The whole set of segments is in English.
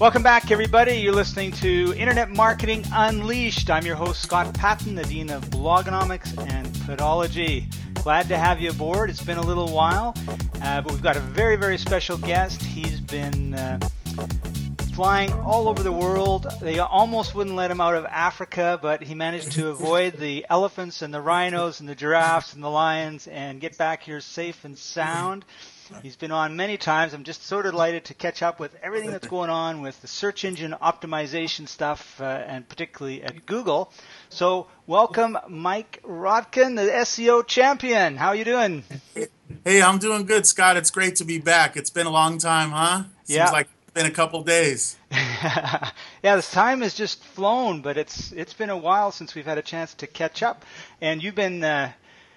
Welcome back, everybody. You're listening to Internet Marketing Unleashed. I'm your host, Scott Paton, the Dean of Blogonomics and Podology. Glad to have you aboard. It's been a little while, uh, but we've got a very, very special guest. He's been uh, flying all over the world. They almost wouldn't let him out of Africa, but he managed to avoid the elephants and the rhinos and the giraffes and the lions and get back here safe and sound. He's been on many times. I'm just so delighted to catch up with everything that's going on with the search engine optimization stuff, uh, and particularly at Google. So, welcome, Mike Rotkin, the SEO champion. How are you doing? Hey, I'm doing good, Scott. It's great to be back. It's been a long time, huh? Seems yeah. like it's been a couple days. yeah, this time has just flown, but it's it's been a while since we've had a chance to catch up. And you've been uh,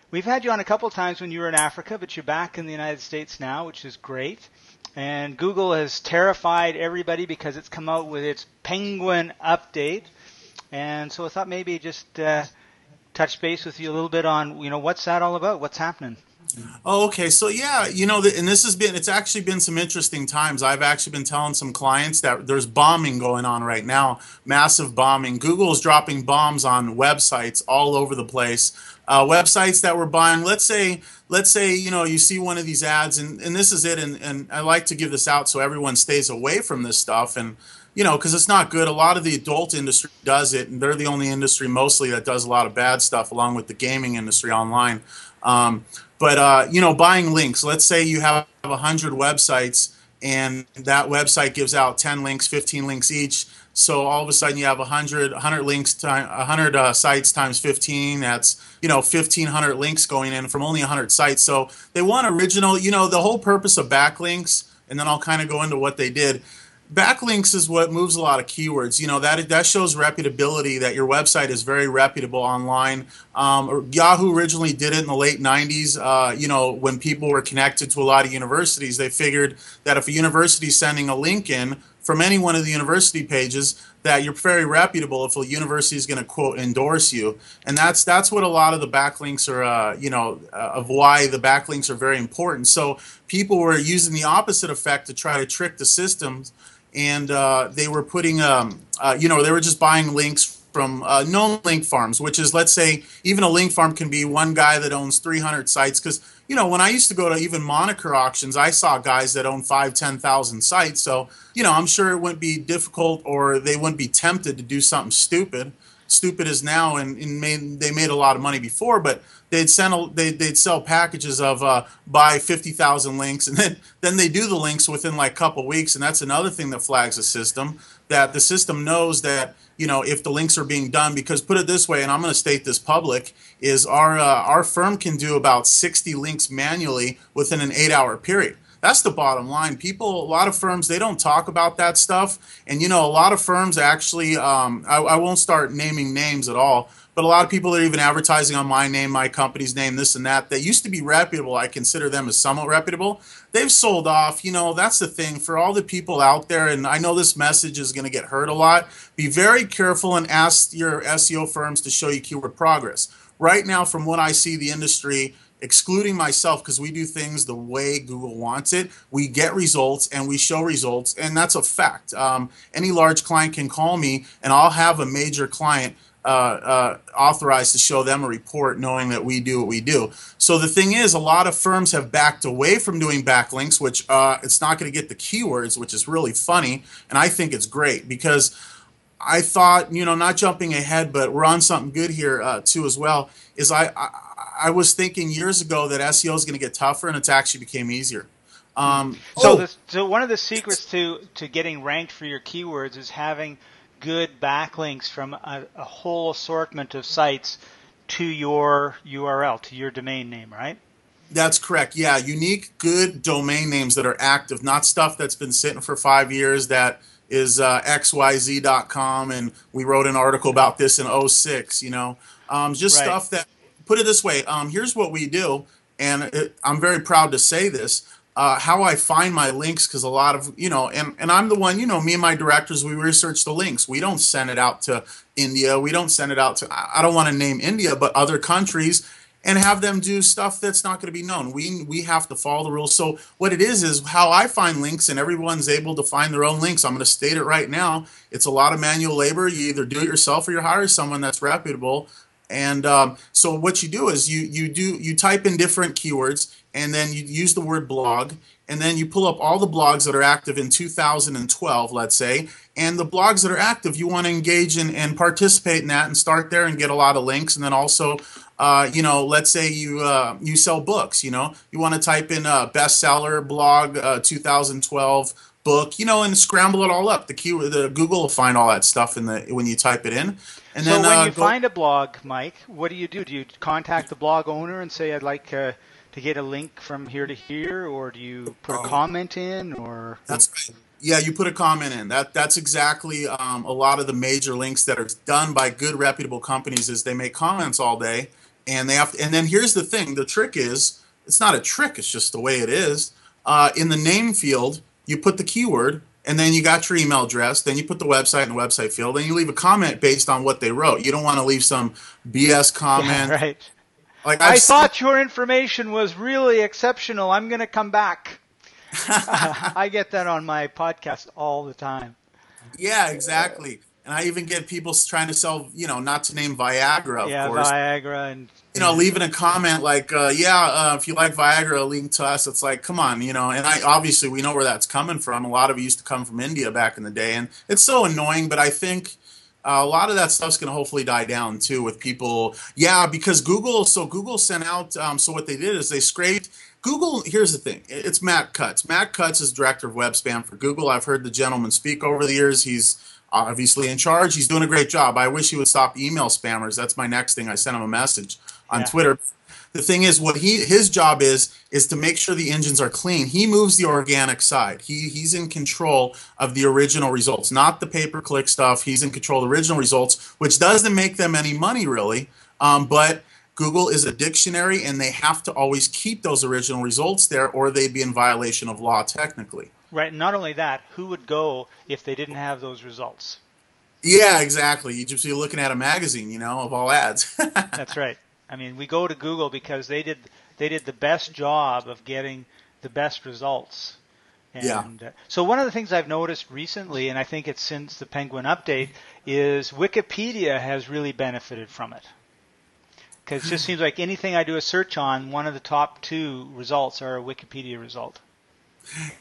We've had you on a couple times when you were in Africa, but you're back in the United States now, which is great. And Google has terrified everybody because it's come out with its Penguin update. And so I thought maybe just uh, touch base with you a little bit on, you know, what's that all about? What's happening? Oh, okay. So yeah, you know, and this has been it's actually been some interesting times. I've actually been telling some clients that there's bombing going on right now, massive bombing. Google's dropping bombs on websites all over the place. Uh, websites that we're buying, let's say, let's say, you know, you see one of these ads, and, and this is it, and, and I like to give this out so everyone stays away from this stuff, and you know, because it's not good. A lot of the adult industry does it, and they're the only industry mostly that does a lot of bad stuff, along with the gaming industry online. Um, but uh, you know, buying links. Let's say you have hundred websites, and that website gives out ten links, fifteen links each. So all of a sudden you have 100, 100 links, time, 100 uh, sites times 15. That's you know 1,500 links going in from only 100 sites. So they want original. You know the whole purpose of backlinks, and then I'll kind of go into what they did backlinks is what moves a lot of keywords. You know that that shows reputability that your website is very reputable online. Um, Yahoo originally did it in the late '90s. Uh, you know when people were connected to a lot of universities, they figured that if a university is sending a link in from any one of the university pages, that you're very reputable if a university is going to quote endorse you, and that's that's what a lot of the backlinks are. Uh, you know uh, of why the backlinks are very important. So people were using the opposite effect to try to trick the systems and uh, they were putting, um, uh, you know, they were just buying links from uh, known link farms, which is, let's say, even a link farm can be one guy that owns 300 sites. Because, you know, when I used to go to even moniker auctions, I saw guys that own five, 10,000 sites. So, you know, I'm sure it wouldn't be difficult or they wouldn't be tempted to do something stupid. Stupid as now, and, and made, they made a lot of money before, but they'd send a, they'd, they'd sell packages of uh, buy 50,000 links and then then they do the links within like a couple weeks and that's another thing that flags the system that the system knows that you know if the links are being done because put it this way and I'm going to state this public is our uh, our firm can do about 60 links manually within an 8 hour period. That's the bottom line. People a lot of firms they don't talk about that stuff and you know a lot of firms actually um, I, I won't start naming names at all but a lot of people are even advertising on my name, my company's name, this and that. That used to be reputable. I consider them as somewhat reputable. They've sold off. You know, that's the thing for all the people out there. And I know this message is going to get heard a lot. Be very careful and ask your SEO firms to show you keyword progress. Right now, from what I see, the industry excluding myself because we do things the way Google wants it. We get results and we show results, and that's a fact. Um, any large client can call me, and I'll have a major client uh, uh, authorized to show them a report knowing that we do what we do. So the thing is, a lot of firms have backed away from doing backlinks, which uh, it's not going to get the keywords, which is really funny. And I think it's great because I thought, you know, not jumping ahead, but we're on something good here uh, too as well. Is I, I, I was thinking years ago that SEO is going to get tougher, and it's actually became easier. Um, so, oh. this, so one of the secrets to to getting ranked for your keywords is having good backlinks from a, a whole assortment of sites to your URL, to your domain name, right? That's correct. Yeah, unique, good domain names that are active, not stuff that's been sitting for five years that is uh, xyz.com and we wrote an article about this in 06, you know. Um, just right. stuff that, put it this way, um, here's what we do, and it, I'm very proud to say this uh, how I find my links because a lot of you know, and and I'm the one you know, me and my directors we research the links. We don't send it out to India. We don't send it out to I don't want to name India, but other countries. and have them do stuff that's not going to be known. We we have to follow the rules. So what it is is how I find links, and everyone's able to find their own links. I'm going to state it right now. It's a lot of manual labor. You either do it yourself or you hire someone that's reputable. And um, so what you do is you you do you type in different keywords, and then you use the word blog, and then you pull up all the blogs that are active in 2012, let's say, and the blogs that are active, you want to engage in and participate in that and start there and get a lot of links, and then also uh, you know, let's say you uh, you sell books. You know, you want to type in a bestseller blog uh, 2012 book. You know, and scramble it all up. The the Google will find all that stuff in the when you type it in. And so then, when uh, you go, find a blog, Mike, what do you do? Do you contact the blog owner and say, "I'd like uh, to get a link from here to here," or do you put a oh. comment in, or that's yeah, you put a comment in. That that's exactly um, a lot of the major links that are done by good reputable companies. Is they make comments all day and they have to, and then here's the thing the trick is it's not a trick it's just the way it is uh, in the name field you put the keyword and then you got your email address then you put the website in the website field and you leave a comment based on what they wrote. You don't want to leave some bs comment yeah, right. Like I've i thought your information was really exceptional. I'm going to come back. I get that on my podcast all the time. Yeah exactly and I even get people trying to sell, you know, not to name Viagra, of yeah, course. Viagra and you know, leaving a comment like, uh, "Yeah, uh, if you like Viagra, link to us." It's like, come on, you know. And I obviously we know where that's coming from. A lot of it used to come from India back in the day, and it's so annoying. But I think uh, a lot of that stuff's going to hopefully die down too with people. Yeah, because Google. So Google sent out. Um, so what they did is they scraped. Google. Here's the thing. It's Matt Cutts. Matt Cutts is director of web spam for Google. I've heard the gentleman speak over the years. He's obviously in charge. He's doing a great job. I wish he would stop email spammers. That's my next thing. I sent him a message on yeah. Twitter. The thing is, what he his job is is to make sure the engines are clean. He moves the organic side. He he's in control of the original results, not the pay per click stuff. He's in control of the original results, which doesn't make them any money really. Um, but Google is a dictionary, and they have to always keep those original results there, or they'd be in violation of law technically. Right. Not only that, who would go if they didn't have those results? Yeah, exactly. You just be looking at a magazine, you know, of all ads. That's right. I mean, we go to Google because they did they did the best job of getting the best results. And yeah. Uh, so one of the things I've noticed recently, and I think it's since the Penguin update, is Wikipedia has really benefited from it. Because it just seems like anything I do a search on, one of the top two results are a Wikipedia result.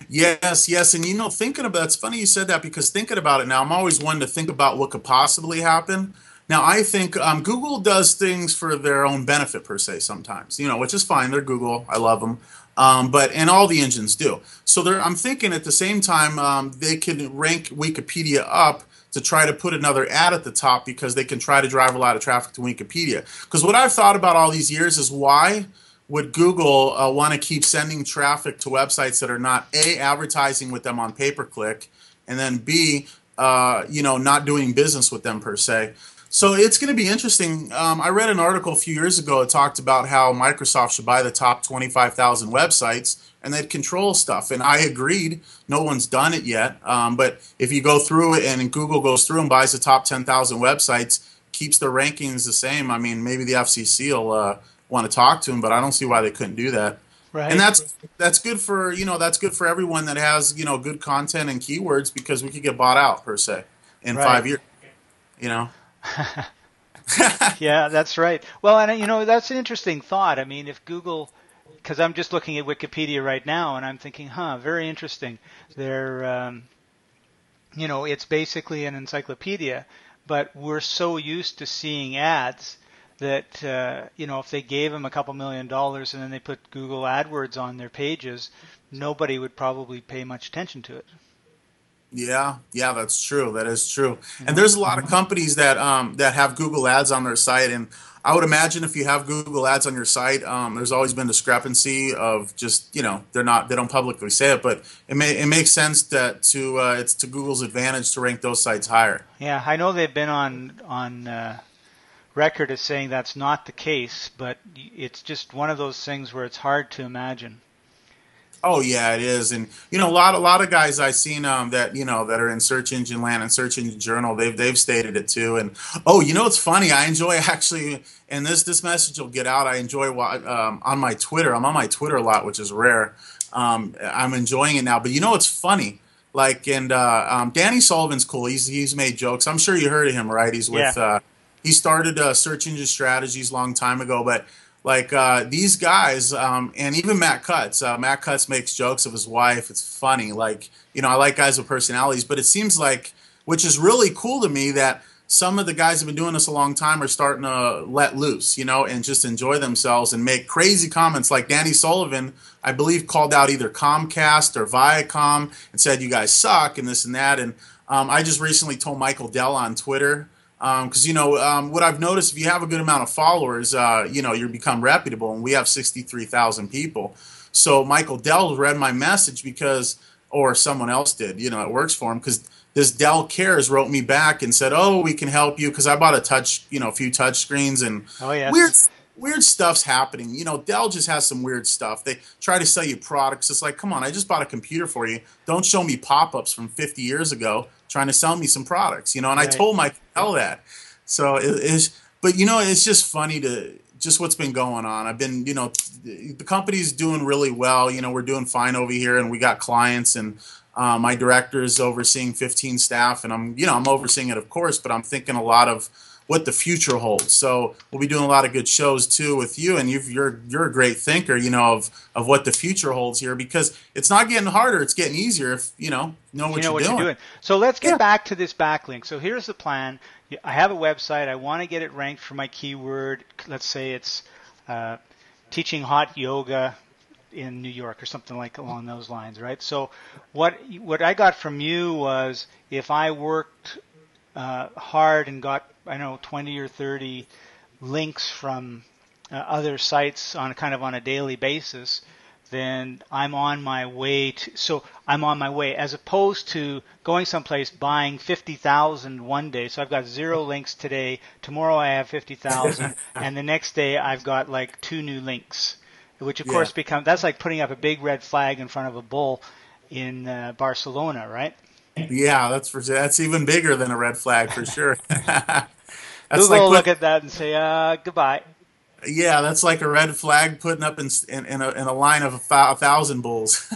Yes, yes, and you know, thinking about it's funny you said that because thinking about it now, I'm always one to think about what could possibly happen. Now, I think um, Google does things for their own benefit per se sometimes, you know, which is fine. They're Google, I love them, um, but and all the engines do. So I'm thinking at the same time um, they can rank Wikipedia up to try to put another ad at the top because they can try to drive a lot of traffic to Wikipedia. Because what I've thought about all these years is why would Google uh, want to keep sending traffic to websites that are not a advertising with them on pay per click, and then b uh, you know not doing business with them per se. So it's going to be interesting. Um, I read an article a few years ago. that talked about how Microsoft should buy the top 25,000 websites and they'd control stuff. And I agreed. No one's done it yet. Um, but if you go through it and Google goes through and buys the top 10,000 websites, keeps the rankings the same, I mean, maybe the FCC will. Uh, want to talk to him, but I don't see why they couldn't do that. Right. And that's that's good for you know that's good for everyone that has you know good content and keywords because we could get bought out per se in right. five years. You know. yeah, that's right. Well, and you know that's an interesting thought. I mean, if Google, because I'm just looking at Wikipedia right now, and I'm thinking, huh, very interesting. They're, um, you know, it's basically an encyclopedia, but we're so used to seeing ads that uh, you know if they gave them a couple million dollars and then they put Google AdWords on their pages, nobody would probably pay much attention to it. Yeah, yeah, that's true. That is true. And there's a lot of companies that um, that have Google Ads on their site, and I would imagine if you have Google Ads on your site, um, there's always been discrepancy of just you know they're not they don't publicly say it, but it may it makes sense that to uh, it's to Google's advantage to rank those sites higher. Yeah, I know they've been on on uh, record as saying that's not the case, but it's just one of those things where it's hard to imagine. Oh yeah, it is, and you know a lot a lot of guys I've seen um, that you know that are in Search Engine Land and Search Engine Journal. They've they've stated it too. And oh, you know it's funny. I enjoy actually, and this this message will get out. I enjoy um, on my Twitter. I'm on my Twitter a lot, which is rare. Um, I'm enjoying it now. But you know it's funny. Like and uh, um, Danny Sullivan's cool. He's he's made jokes. I'm sure you heard of him, right? He's with. Yeah. Uh, he started uh, Search Engine Strategies a long time ago, but like uh, these guys, um, and even Matt Cutts. Uh, Matt Cutts makes jokes of his wife. It's funny. Like you know, I like guys with personalities, but it seems like, which is really cool to me, that some of the guys have been doing this a long time are starting to let loose, you know, and just enjoy themselves and make crazy comments. Like Danny Sullivan, I believe, called out either Comcast or Viacom and said, "You guys suck" and this and that. And um, I just recently told Michael Dell on Twitter because um, you know um, what I've noticed if you have a good amount of followers, uh, you know you become reputable, and we have sixty three thousand people. So Michael Dell read my message because, or someone else did, you know, it works for him because this Dell Cares wrote me back and said, "Oh, we can help you because I bought a touch, you know, a few touch screens and oh, yes. weird weird stuff's happening. You know, Dell just has some weird stuff. They try to sell you products. It's like, come on, I just bought a computer for you. Don't show me pop-ups from 50 years ago trying to sell me some products. You know, and right. I told my Dell that. So it is, but you know, it's just funny to just what's been going on. I've been, you know, the company's doing really well. You know, we're doing fine over here, and we got clients and. Uh, my director is overseeing 15 staff, and I'm, you know, I'm overseeing it, of course, but I'm thinking a lot of what the future holds. So we'll be doing a lot of good shows too with you, and you are you're, you're a great thinker, you know, of of what the future holds here because it's not getting harder; it's getting easier if you know know what, you know you're, what doing. you're doing. So let's get yeah. back to this backlink. So here's the plan. I have a website. I want to get it ranked for my keyword. Let's say it's uh, teaching hot yoga in New York or something like along those lines, right? So what what I got from you was if I worked uh, hard and got I know 20 or 30 links from uh, other sites on kind of on a daily basis, then I'm on my way to. So I'm on my way as opposed to going someplace buying 50,000 one day. So I've got zero links today. Tomorrow I have 50,000, and the next day I've got like two new links, which of yeah. course becomes that's like putting up a big red flag in front of a bull in uh, Barcelona, right? Yeah, that's for that's even bigger than a red flag for sure. Google like will look at that and say, uh, goodbye. Yeah, that's like a red flag putting up in in, in, a, in a line of a, a thousand bulls.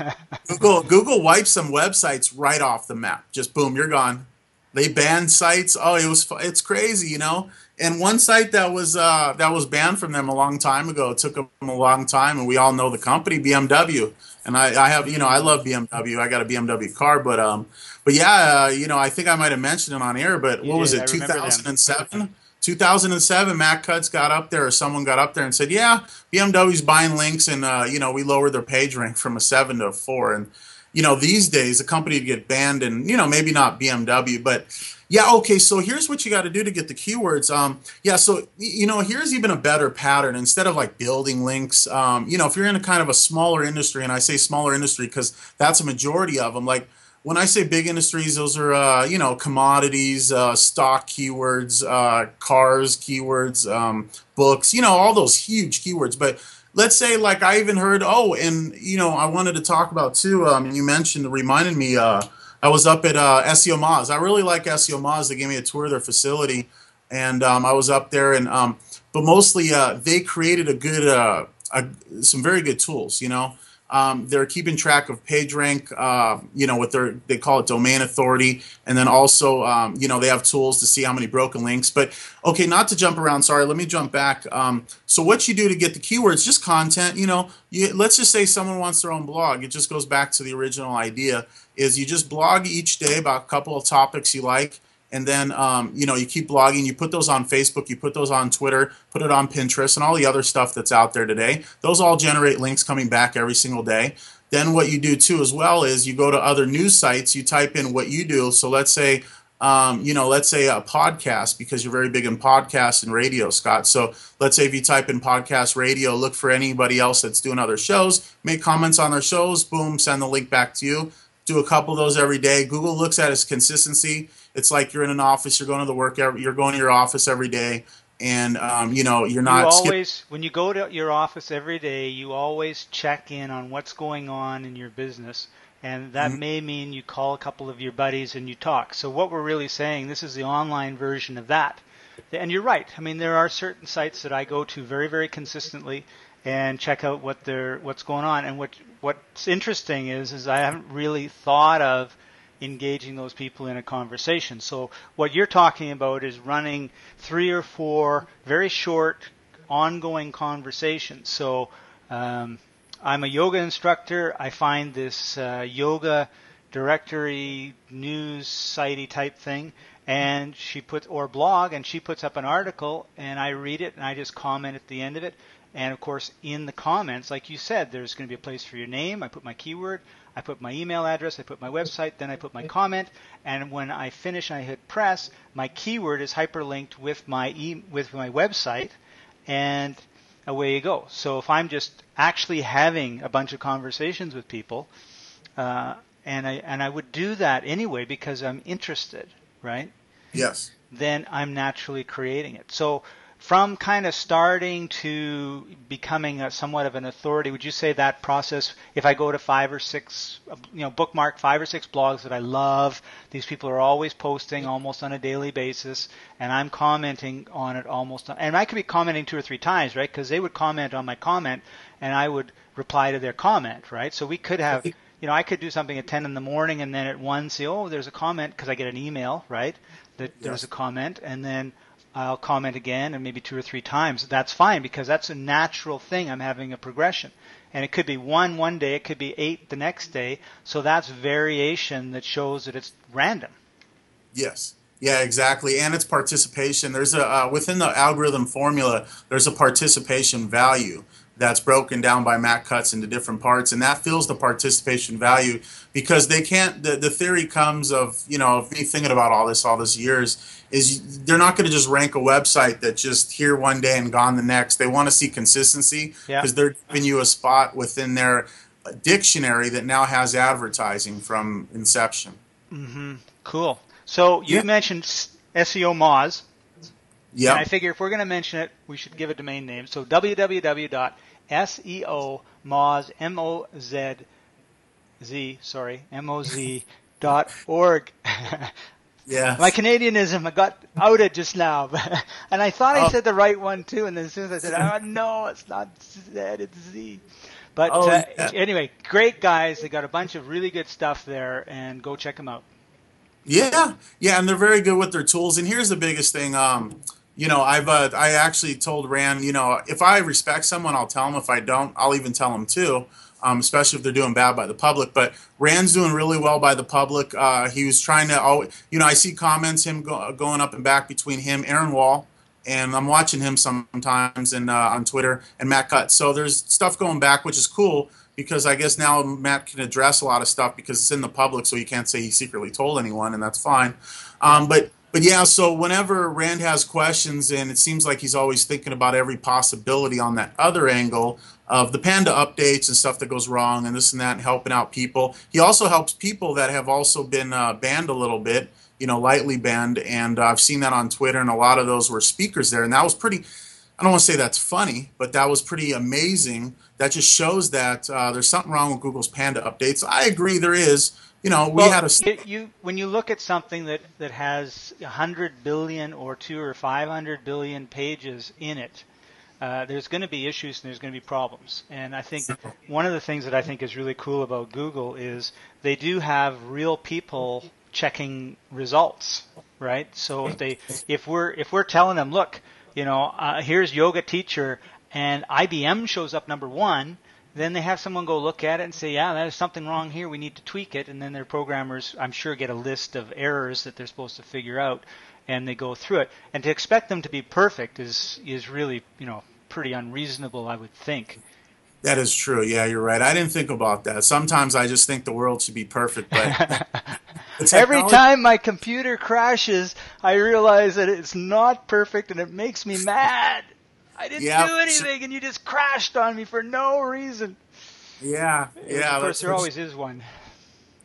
Google Google wipes some websites right off the map. Just boom, you're gone. They banned sites. Oh, it was it's crazy, you know. And one site that was uh, that was banned from them a long time ago. It took them a long time, and we all know the company BMW. And I, I have you know I love BMW. I got a BMW car, but um, but yeah, uh, you know I think I might have mentioned it on air. But what was it? 2007. 2007, Matt Cutts got up there, or someone got up there and said, "Yeah, BMW's buying links, and uh, you know we lowered their page rank from a seven to a four. And you know these days, a company would get banned, and you know maybe not BMW, but yeah, okay. So here's what you got to do to get the keywords. Um, yeah, so you know here's even a better pattern. Instead of like building links, um, you know if you're in a kind of a smaller industry, and I say smaller industry because that's a majority of them, like when I say big industries, those are uh, you know commodities, uh, stock keywords, uh, cars keywords, um, books, you know all those huge keywords. But let's say like I even heard oh, and you know I wanted to talk about too. Um, you mentioned reminded me. Uh, I was up at uh, SEO Moz. I really like SEO Moz. They gave me a tour of their facility, and um, I was up there. And um, but mostly uh, they created a good, uh, a, some very good tools. You know, um, they're keeping track of PageRank, uh, you know, what they call it domain authority, and then also, um, you know, they have tools to see how many broken links. But okay, not to jump around. Sorry, let me jump back. Um, so what you do to get the keywords, just content. You know, you, let's just say someone wants their own blog. It just goes back to the original idea: is you just blog each day about a couple of topics you like and then um, you know you keep blogging you put those on facebook you put those on twitter put it on pinterest and all the other stuff that's out there today. Those all generate links coming back every single day. Then what you do too as well is you go to other news sites you type in what you do. So let's say um, you know let's say a podcast because you're very big in podcasts and radio scott. So let's say if you type in podcast radio look for anybody else that's doing other shows make comments on their shows boom send the link back to you. Do a couple of those every day. Google looks at its consistency it's like you're in an office, you're going to the work, you're going to your office every day. and um, you know you're not you always skip- when you go to your office every day you always check in on what's going on in your business and that mm-hmm. may mean you call a couple of your buddies and you talk so what we're really saying this is the online version of that and you're right i mean there are certain sites that i go to very very consistently and check out what they're what's going on and what what's interesting is is i haven't really thought of engaging those people in a conversation. So what you're talking about is running three or four very short, ongoing conversations. So um, I'm a yoga instructor. I find this uh, yoga directory news sitey type thing and she puts or blog and she puts up an article and I read it and I just comment at the end of it and of course in the comments like you said there's going to be a place for your name I put my keyword I put my email address, I put my website, then I put my comment, and when I finish and I hit press, my keyword is hyperlinked with my e- with my website, and away you go. So if I'm just actually having a bunch of conversations with people, uh, and I and I would do that anyway because I'm interested, right? Yes. Then I'm naturally creating it. So from kind of starting to becoming a, somewhat of an authority, would you say that process, if I go to five or six, you know, bookmark five or six blogs that I love, these people are always posting almost on a daily basis, and I'm commenting on it almost, and I could be commenting two or three times, right? Because they would comment on my comment, and I would reply to their comment, right? So we could have, you know, I could do something at 10 in the morning, and then at 1 see, oh, there's a comment, because I get an email, right? That yes. there's a comment, and then I'll comment again and maybe two or three times. That's fine because that's a natural thing. I'm having a progression. And it could be one one day, it could be eight the next day. So that's variation that shows that it's random. Yes. Yeah, exactly. And it's participation. There's a uh, within the algorithm formula, there's a participation value that's broken down by Matt Cutts into different parts, and that fills the participation value because they can't. The, the theory comes of you know me thinking about all this all this years is they're not going to just rank a website that just here one day and gone the next. They want to see consistency because yeah. they're giving you a spot within their dictionary that now has advertising from inception. Mm-hmm. Cool. So you yeah. mentioned SEO Moz. Yeah. And I figure if we're going to mention it, we should give a domain name. So www.seo moz z sorry m o z dot org. Yeah. My Canadianism I got outed just now, and I thought I oh. said the right one too. And then as soon as I said, "Oh no, it's not Z, it's Z." But oh, uh, yeah. anyway, great guys. They got a bunch of really good stuff there, and go check them out. Yeah, yeah, and they're very good with their tools. And here's the biggest thing. Um, you know, I've uh, I actually told Rand, you know, if I respect someone, I'll tell them. If I don't, I'll even tell them too um, especially if they're doing bad by the public. But Rand's doing really well by the public. Uh, he was trying to, oh, you know, I see comments him go, going up and back between him, Aaron Wall, and I'm watching him sometimes and uh, on Twitter and Matt Cut. So there's stuff going back, which is cool because I guess now Matt can address a lot of stuff because it's in the public, so he can't say he secretly told anyone, and that's fine. Um, but but yeah, so whenever Rand has questions, and it seems like he's always thinking about every possibility on that other angle, of the Panda updates and stuff that goes wrong and this and that, and helping out people. He also helps people that have also been uh, banned a little bit, you know, lightly banned. And uh, I've seen that on Twitter, and a lot of those were speakers there. And that was pretty, I don't want to say that's funny, but that was pretty amazing. That just shows that uh, there's something wrong with Google's Panda updates. I agree there is. You know, we well, had a. You, when you look at something that, that has 100 billion or two or 500 billion pages in it, uh, there's going to be issues and there's going to be problems. And I think one of the things that I think is really cool about Google is they do have real people checking results, right? So if they if we're if we're telling them, look, you know, uh, here's yoga teacher, and IBM shows up number one, then they have someone go look at it and say, yeah, there's something wrong here. We need to tweak it. And then their programmers, I'm sure, get a list of errors that they're supposed to figure out and they go through it. And to expect them to be perfect is is really you know pretty unreasonable, I would think. That is true. Yeah, you're right. I didn't think about that. Sometimes I just think the world should be perfect, but every time my computer crashes, I realize that it's not perfect and it makes me mad. I didn't do anything and you just crashed on me for no reason. Yeah, yeah. Of course, there always is one.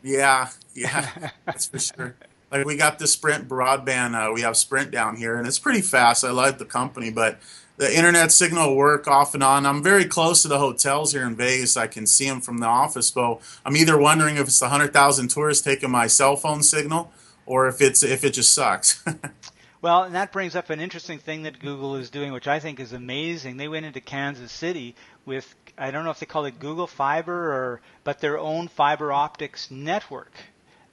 Yeah, yeah, that's for sure. like we got the Sprint broadband. Uh, we have Sprint down here, and it's pretty fast. I like the company, but the internet signal work off and on. I'm very close to the hotels here in Vegas. I can see them from the office. So I'm either wondering if it's the hundred thousand tourists taking my cell phone signal, or if it's if it just sucks. well, and that brings up an interesting thing that Google is doing, which I think is amazing. They went into Kansas City with I don't know if they call it Google Fiber or but their own fiber optics network,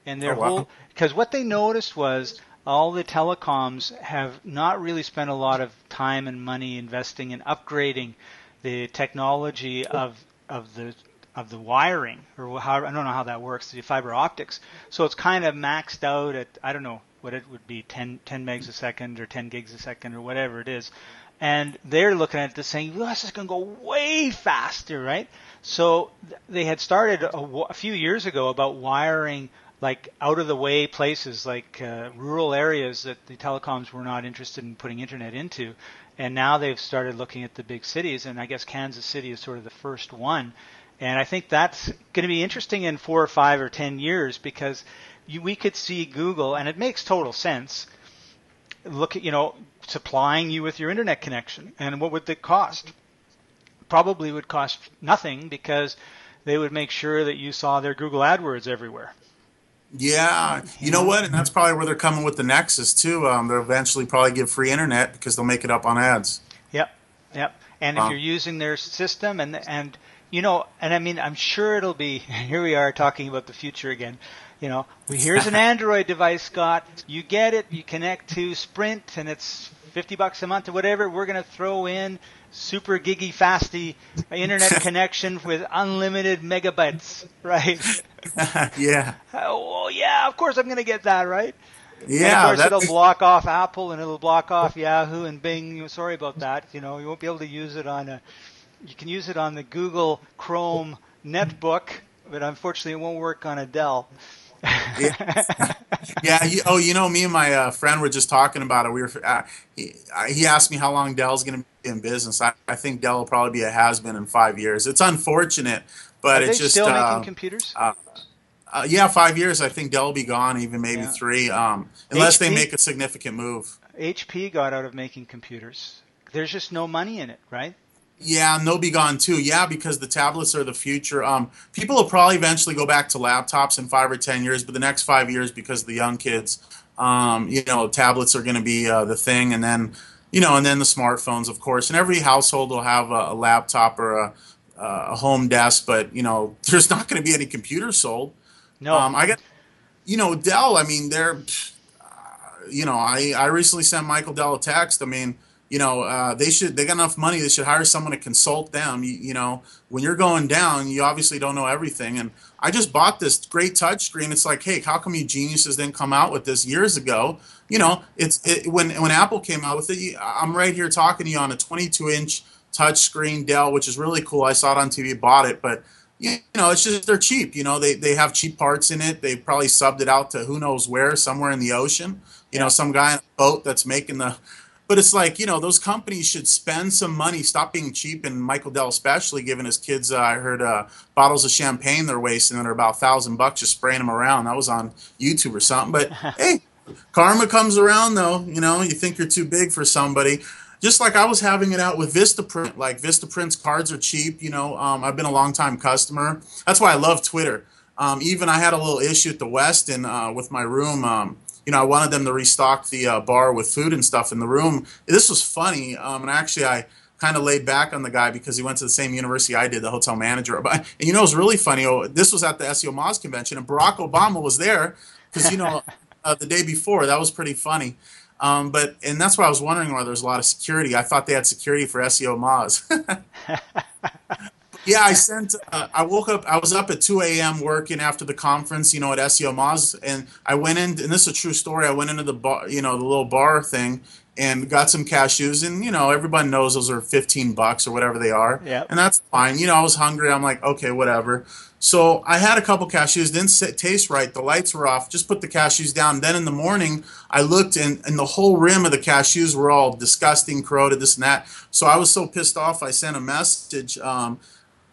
and their oh, wow. whole because what they noticed was all the telecoms have not really spent a lot of time and money investing in upgrading the technology of of the of the wiring or how I don't know how that works the fiber optics. So it's kind of maxed out at I don't know what it would be 10 10 megs a second or 10 gigs a second or whatever it is. And they're looking at this saying, well, this is going to go way faster, right? So they had started a, a few years ago about wiring like out of the way places like uh, rural areas that the telecoms were not interested in putting internet into and now they've started looking at the big cities and i guess kansas city is sort of the first one and i think that's going to be interesting in four or five or ten years because you, we could see google and it makes total sense look at you know supplying you with your internet connection and what would the cost probably would cost nothing because they would make sure that you saw their google adwords everywhere yeah, you know what, and that's probably where they're coming with the Nexus too. Um, they'll eventually probably give free internet because they'll make it up on ads. Yep, yep. And if you're using their system, and and you know, and I mean, I'm sure it'll be. Here we are talking about the future again. You know, here's an Android device, Scott. You get it. You connect to Sprint, and it's 50 bucks a month or whatever. We're going to throw in super giggy fasty internet connection with unlimited megabytes, right? yeah. Oh, yeah, of course I'm going to get that, right? Yeah. And of course, it'll block off Apple and it'll block off Yahoo and Bing. Sorry about that. You know, you won't be able to use it on a. You can use it on the Google Chrome netbook, but unfortunately, it won't work on a Dell yeah. yeah he, oh, you know, me and my uh, friend were just talking about it. We were. Uh, he, he, asked me how long Dell's going to be in business. I, I, think Dell will probably be a has been in five years. It's unfortunate, but Are it's just still uh, making computers. Uh, uh, yeah, five years. I think Dell will be gone, even maybe yeah. three, um, unless HP, they make a significant move. HP got out of making computers. There's just no money in it, right? Yeah, and they'll be gone too. Yeah, because the tablets are the future. Um, people will probably eventually go back to laptops in five or ten years, but the next five years, because the young kids, um, you know, tablets are going to be uh, the thing, and then, you know, and then the smartphones, of course, and every household will have a, a laptop or a, a, home desk, but you know, there's not going to be any computers sold. No, um, I get, you know, Dell. I mean, they're, uh, you know, I I recently sent Michael Dell a text. I mean you know, uh, they should they got enough money. They should hire someone to consult them. You, you, know, when you're going down, you obviously don't know everything. And I just bought this great touchscreen. It's like, hey, how come you geniuses didn't come out with this years ago? You know, it's it, when when Apple came out with it. I'm right here talking to you on a 22 inch touchscreen Dell, which is really cool. I saw it on TV, bought it, but you know, it's just they're cheap. You know, they they have cheap parts in it. They probably subbed it out to who knows where, somewhere in the ocean. You know, some guy on a boat that's making the but it's like you know those companies should spend some money, stop being cheap, and Michael Dell especially, giving his kids. Uh, I heard uh, bottles of champagne they're wasting that are about a thousand bucks, just spraying them around. That was on YouTube or something. But hey, karma comes around though. You know, you think you're too big for somebody. Just like I was having it out with Vistaprint. Like Vistaprint's cards are cheap. You know, um, I've been a long time customer. That's why I love Twitter. Um, even I had a little issue at the Westin uh, with my room. Um, you know, I wanted them to restock the uh, bar with food and stuff in the room. This was funny, um, and actually, I kind of laid back on the guy because he went to the same university I did, the hotel manager. And you know, it was really funny. Oh, this was at the SEO Moz convention, and Barack Obama was there because you know, uh, the day before that was pretty funny. Um, but and that's why I was wondering why there's a lot of security. I thought they had security for SEO Moz. yeah, I sent. Uh, I woke up. I was up at 2 a.m. working after the conference, you know, at SEO Moz, and I went in. And this is a true story. I went into the bar, you know, the little bar thing, and got some cashews. And you know, everybody knows those are 15 bucks or whatever they are. Yeah. And that's fine. You know, I was hungry. I'm like, okay, whatever. So I had a couple cashews. Didn't sit, taste right. The lights were off. Just put the cashews down. Then in the morning, I looked, and and the whole rim of the cashews were all disgusting, corroded, this and that. So I was so pissed off. I sent a message. Um,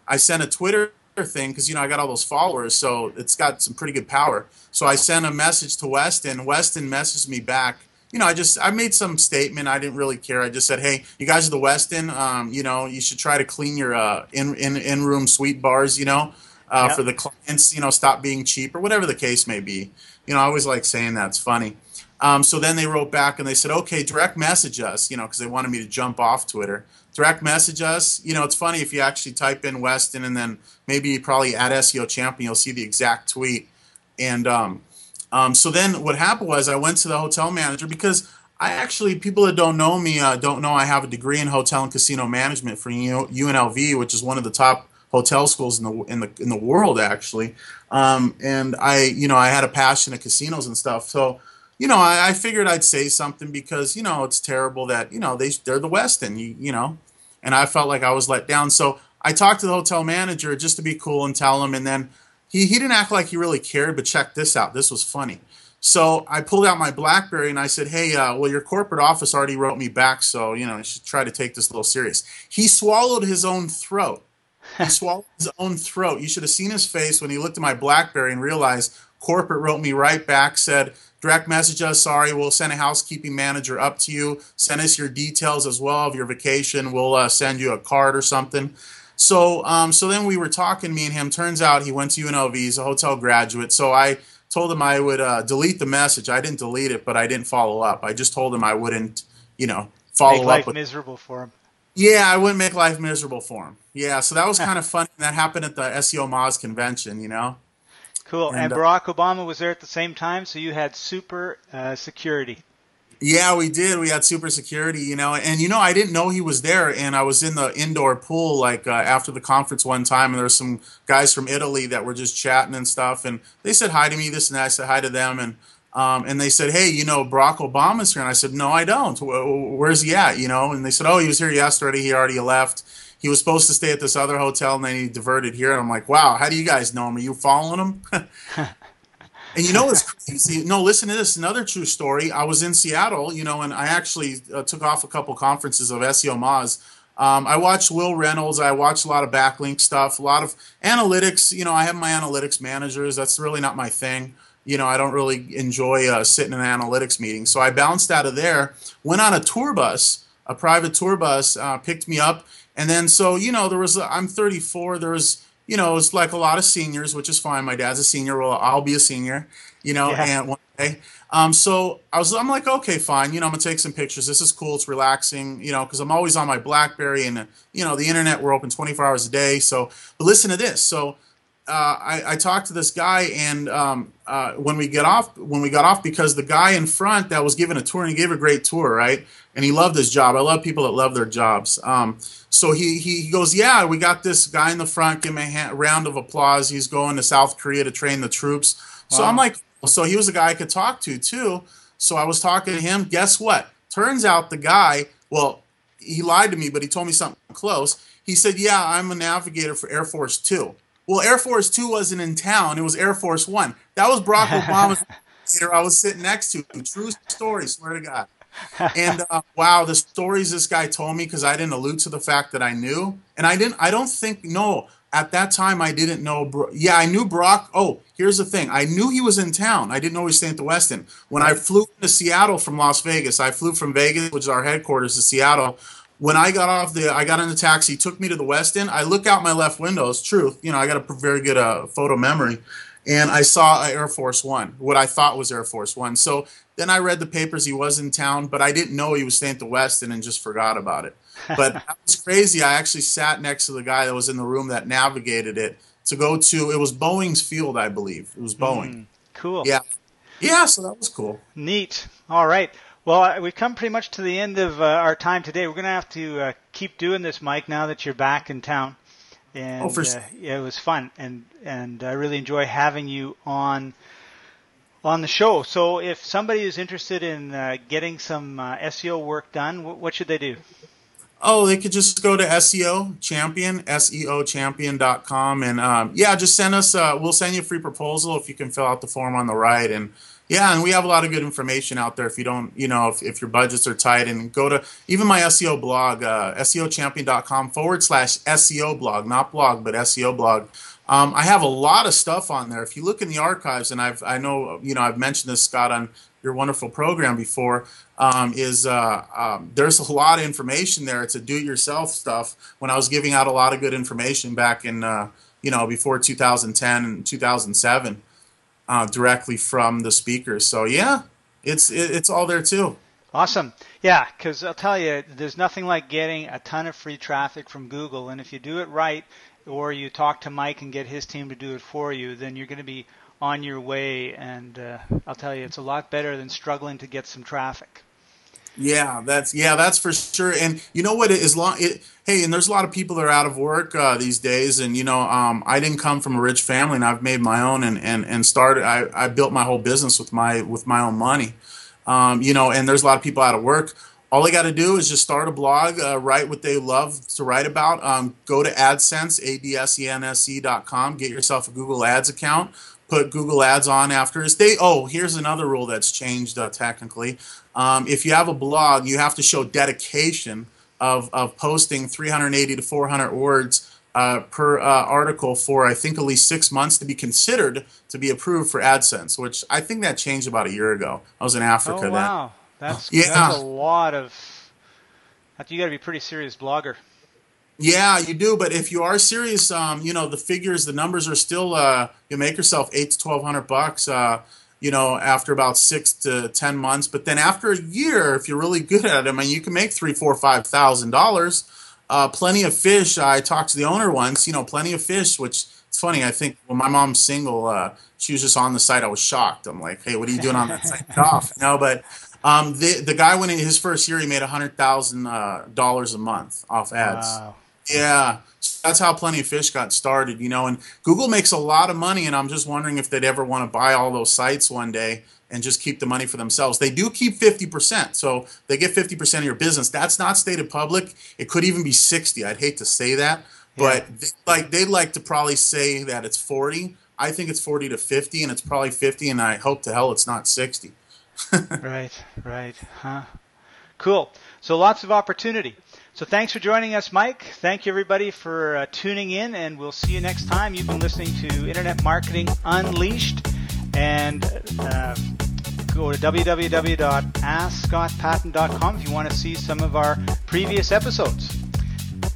I sent a Twitter thing because you know I got all those followers, so it's got some pretty good power. So I sent a message to Westin. Westin messaged me back. You know, I just I made some statement. I didn't really care. I just said, "Hey, you guys are the Westin. Um, you know, you should try to clean your uh, in in in room suite bars. You know, uh, yep. for the clients. You know, stop being cheap or whatever the case may be. You know, I always like saying that's funny. Um, so then they wrote back and they said, okay, direct message us, you know, because they wanted me to jump off Twitter. Direct message us. You know, it's funny if you actually type in Westin and then maybe probably at SEO Champion, you'll see the exact tweet. And um, um, so then what happened was I went to the hotel manager because I actually, people that don't know me uh, don't know I have a degree in hotel and casino management from UNLV, which is one of the top hotel schools in the in the in the world actually. Um, and I, you know, I had a passion at casinos and stuff. So you know, I, I, figured I'd say something because you know it's terrible that you know they they're the Westin, you you know, and I felt like I was let down. So I talked to the hotel manager just to be cool and tell him, and then he he didn't act like he really cared. But check this out, this was funny. So I pulled out my BlackBerry and I said, "Hey, uh, well, your corporate office already wrote me back, so you know you should try to take this a little serious." He swallowed his own throat. He swallowed his own throat. You should have seen his face when he looked at my BlackBerry and realized corporate wrote me right back, said direct message us. Sorry, we'll send a housekeeping manager up to you. Send us your details as well of your vacation. We'll uh, send you a card or something. So, um, so then we were talking, me and him. Turns out he went to UNLV. He's a hotel graduate. So I told him I would uh, delete the message. I didn't delete it, but I didn't follow up. I just told him I wouldn't, you know, follow up. make up. life with, miserable for him. Yeah, I wouldn't make life miserable for him. Yeah, so that was kind of funny. That happened at the SEO Moz convention, you know. Cool. And, and uh, Barack Obama was there at the same time, so you had super uh, security. Yeah, we did. We had super security, you know, and you know, I didn't know he was there, and I was in the indoor pool like uh, after the conference one time, and there were some guys from Italy that were just chatting and stuff, and they said hi to me, this and that. I said hi to them, and um, and they said, hey, you know, Barack Obama's here, and I said, no, I don't. Where's he at? You know, and they said, oh, he was here yesterday. He already left he was supposed to stay at this other hotel and then he diverted here. And I'm like, wow, how do you guys know him? Are you following him? and you know what's crazy? No, listen to this. Another true story. I was in Seattle, you know, and I actually uh, took off a couple conferences of SEO Moz. Um, I watched Wil Reynolds. I watched a lot of backlink stuff, a lot of analytics. You know, I have my analytics managers. That's really not my thing. You know, I don't really enjoy uh, sitting in an analytics meeting. So I bounced out of there, went on a tour bus, a private tour bus, uh, picked me up, and then so you know there was I'm 34. There was you know it's like a lot of seniors, which is fine. My dad's a senior. Well, I'll be a senior. You know, yeah. and one day. Um, so I was I'm like okay fine. You know I'm gonna take some pictures. This is cool. It's relaxing. You know because I'm always on my BlackBerry and you know the internet. We're open 24 hours a day. So but listen to this. So uh, I, I, talked to this guy, and um, uh, when we get off, when we got off, because the guy in front that was giving a tour, and he gave a great tour, right? And he loved his job. I love people that love their jobs. Um, so he, he, he goes, yeah, we got this guy in the front. Give him a hand, round of applause. He's going to South Korea to train the troops. Wow. So I'm like, so he was a guy I could talk to too. So I was talking to him. Guess what? Turns out the guy, well, he lied to me, but he told me something close. He said, yeah, I'm a navigator for Air Force Two. Well, Air Force Two wasn't in town; it was Air Force One. That was Barack Obama's here I was sitting next to. True story, swear to God. and uh, wow, the stories this guy told me because I didn't allude to the fact that I knew, and I didn't. I don't think no. At that time, I didn't know. Bro- Yeah, I knew Brock. Oh, here's the thing: I knew he was in town. I didn't know he was staying at the Westin. When I flew to Seattle from Las Vegas, I flew from Vegas, which is our headquarters, to Seattle when I got off the, I got in the taxi, took me to the Westin. I look out my left window. It's truth. You know, I got a very good uh, photo memory, and I saw Air Force One, what I thought was Air Force One. So then I read the papers. He was in town, but I didn't know he was staying at the Westin and just forgot about it. But that was crazy. I actually sat next to the guy that was in the room that navigated it to go to. It was Boeing's field, I believe. It was Boeing. Mm, cool. Yeah. Yeah. So that was cool. Neat. All right. Well, we've come pretty much to the end of uh, our time today. We're going to have to uh, keep doing this, Mike, now that you're back in town. And oh, for uh, yeah, it was fun, and and I really enjoy having you on on the show. So, if somebody is interested in uh, getting some uh, SEO work done, what, what should they do? Oh, they could just go to SEO Champion, SEOChampion.com, and um, yeah, just send us. Uh, we'll send you a free proposal if you can fill out the form on the right, and yeah, and we have a lot of good information out there. If you don't, you know, if, if your budgets are tight, and go to even my SEO blog, uh, SEOchampion.com forward slash SEO blog, not blog, but SEO blog. Um, I have a lot of stuff on there. If you look in the archives, and I've I know you know I've mentioned this Scott on your wonderful program before, um, is uh, um, there's a lot of information there. It's a do-it-yourself stuff. When I was giving out a lot of good information back in uh, you know before 2010 and 2007, uh, directly from the speakers. So yeah, it's it, it's all there too. Awesome. Yeah, because I'll tell you, there's nothing like getting a ton of free traffic from Google, and if you do it right, or you talk to Mike and get his team to do it for you, then you're going to be on your way. And uh, I'll tell you, it's a lot better than struggling to get some traffic. Yeah, that's yeah, that's for sure. And you know what? As long it, hey, and there's a lot of people that are out of work uh, these days. And you know, um, I didn't come from a rich family, and I've made my own and and and started. I, I built my whole business with my with my own money. Um, you know, and there's a lot of people out of work. All they got to do is just start a blog, uh, write what they love to write about. Um, go to AdSense, A-D-S-E-N-S-E dot com, get yourself a Google Ads account, put Google Ads on after. They, oh, here's another rule that's changed uh, technically. Um, if you have a blog, you have to show dedication of, of posting 380 to 400 words uh, per uh, article for I think at least six months to be considered to be approved for AdSense, which I think that changed about a year ago. I was in Africa oh, wow. then. That's yeah. That's a lot of. You got to be a pretty serious blogger. Yeah, you do. But if you are serious, um, you know the figures, the numbers are still. Uh, you make yourself eight to twelve hundred bucks. Uh, you know, after about six to ten months. But then after a year, if you're really good at it, I mean, you can make three, four, five thousand dollars. Uh, plenty of fish. I talked to the owner once. You know, plenty of fish. Which it's funny. I think when my mom's single, uh, she was just on the site. I was shocked. I'm like, hey, what are you doing on that site? Off. No, but um, the the guy went in his first year. He made a hundred thousand uh, dollars a month off ads. Wow. Yeah, that's how Plenty of Fish got started. You know, and Google makes a lot of money, and I'm just wondering if they'd ever want to buy all those sites one day and just keep the money for themselves. They do keep 50%, so they get 50% of your business. That's not stated public. It could even be 60. I'd hate to say that, but yeah. they, like they'd like to probably say that it's 40. I think it's 40 to 50, and it's probably 50, and I hope to hell it's not 60. right, right, huh? Cool. So lots of opportunity. So thanks for joining us, Mike. Thank you, everybody, for uh, tuning in, and we'll see you next time. You've been listening to Internet Marketing Unleashed, and uh, go to www.askscottpaton.com if you want to see some of our previous episodes.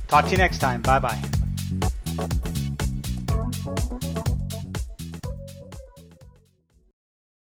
Talk to you next time. Bye bye.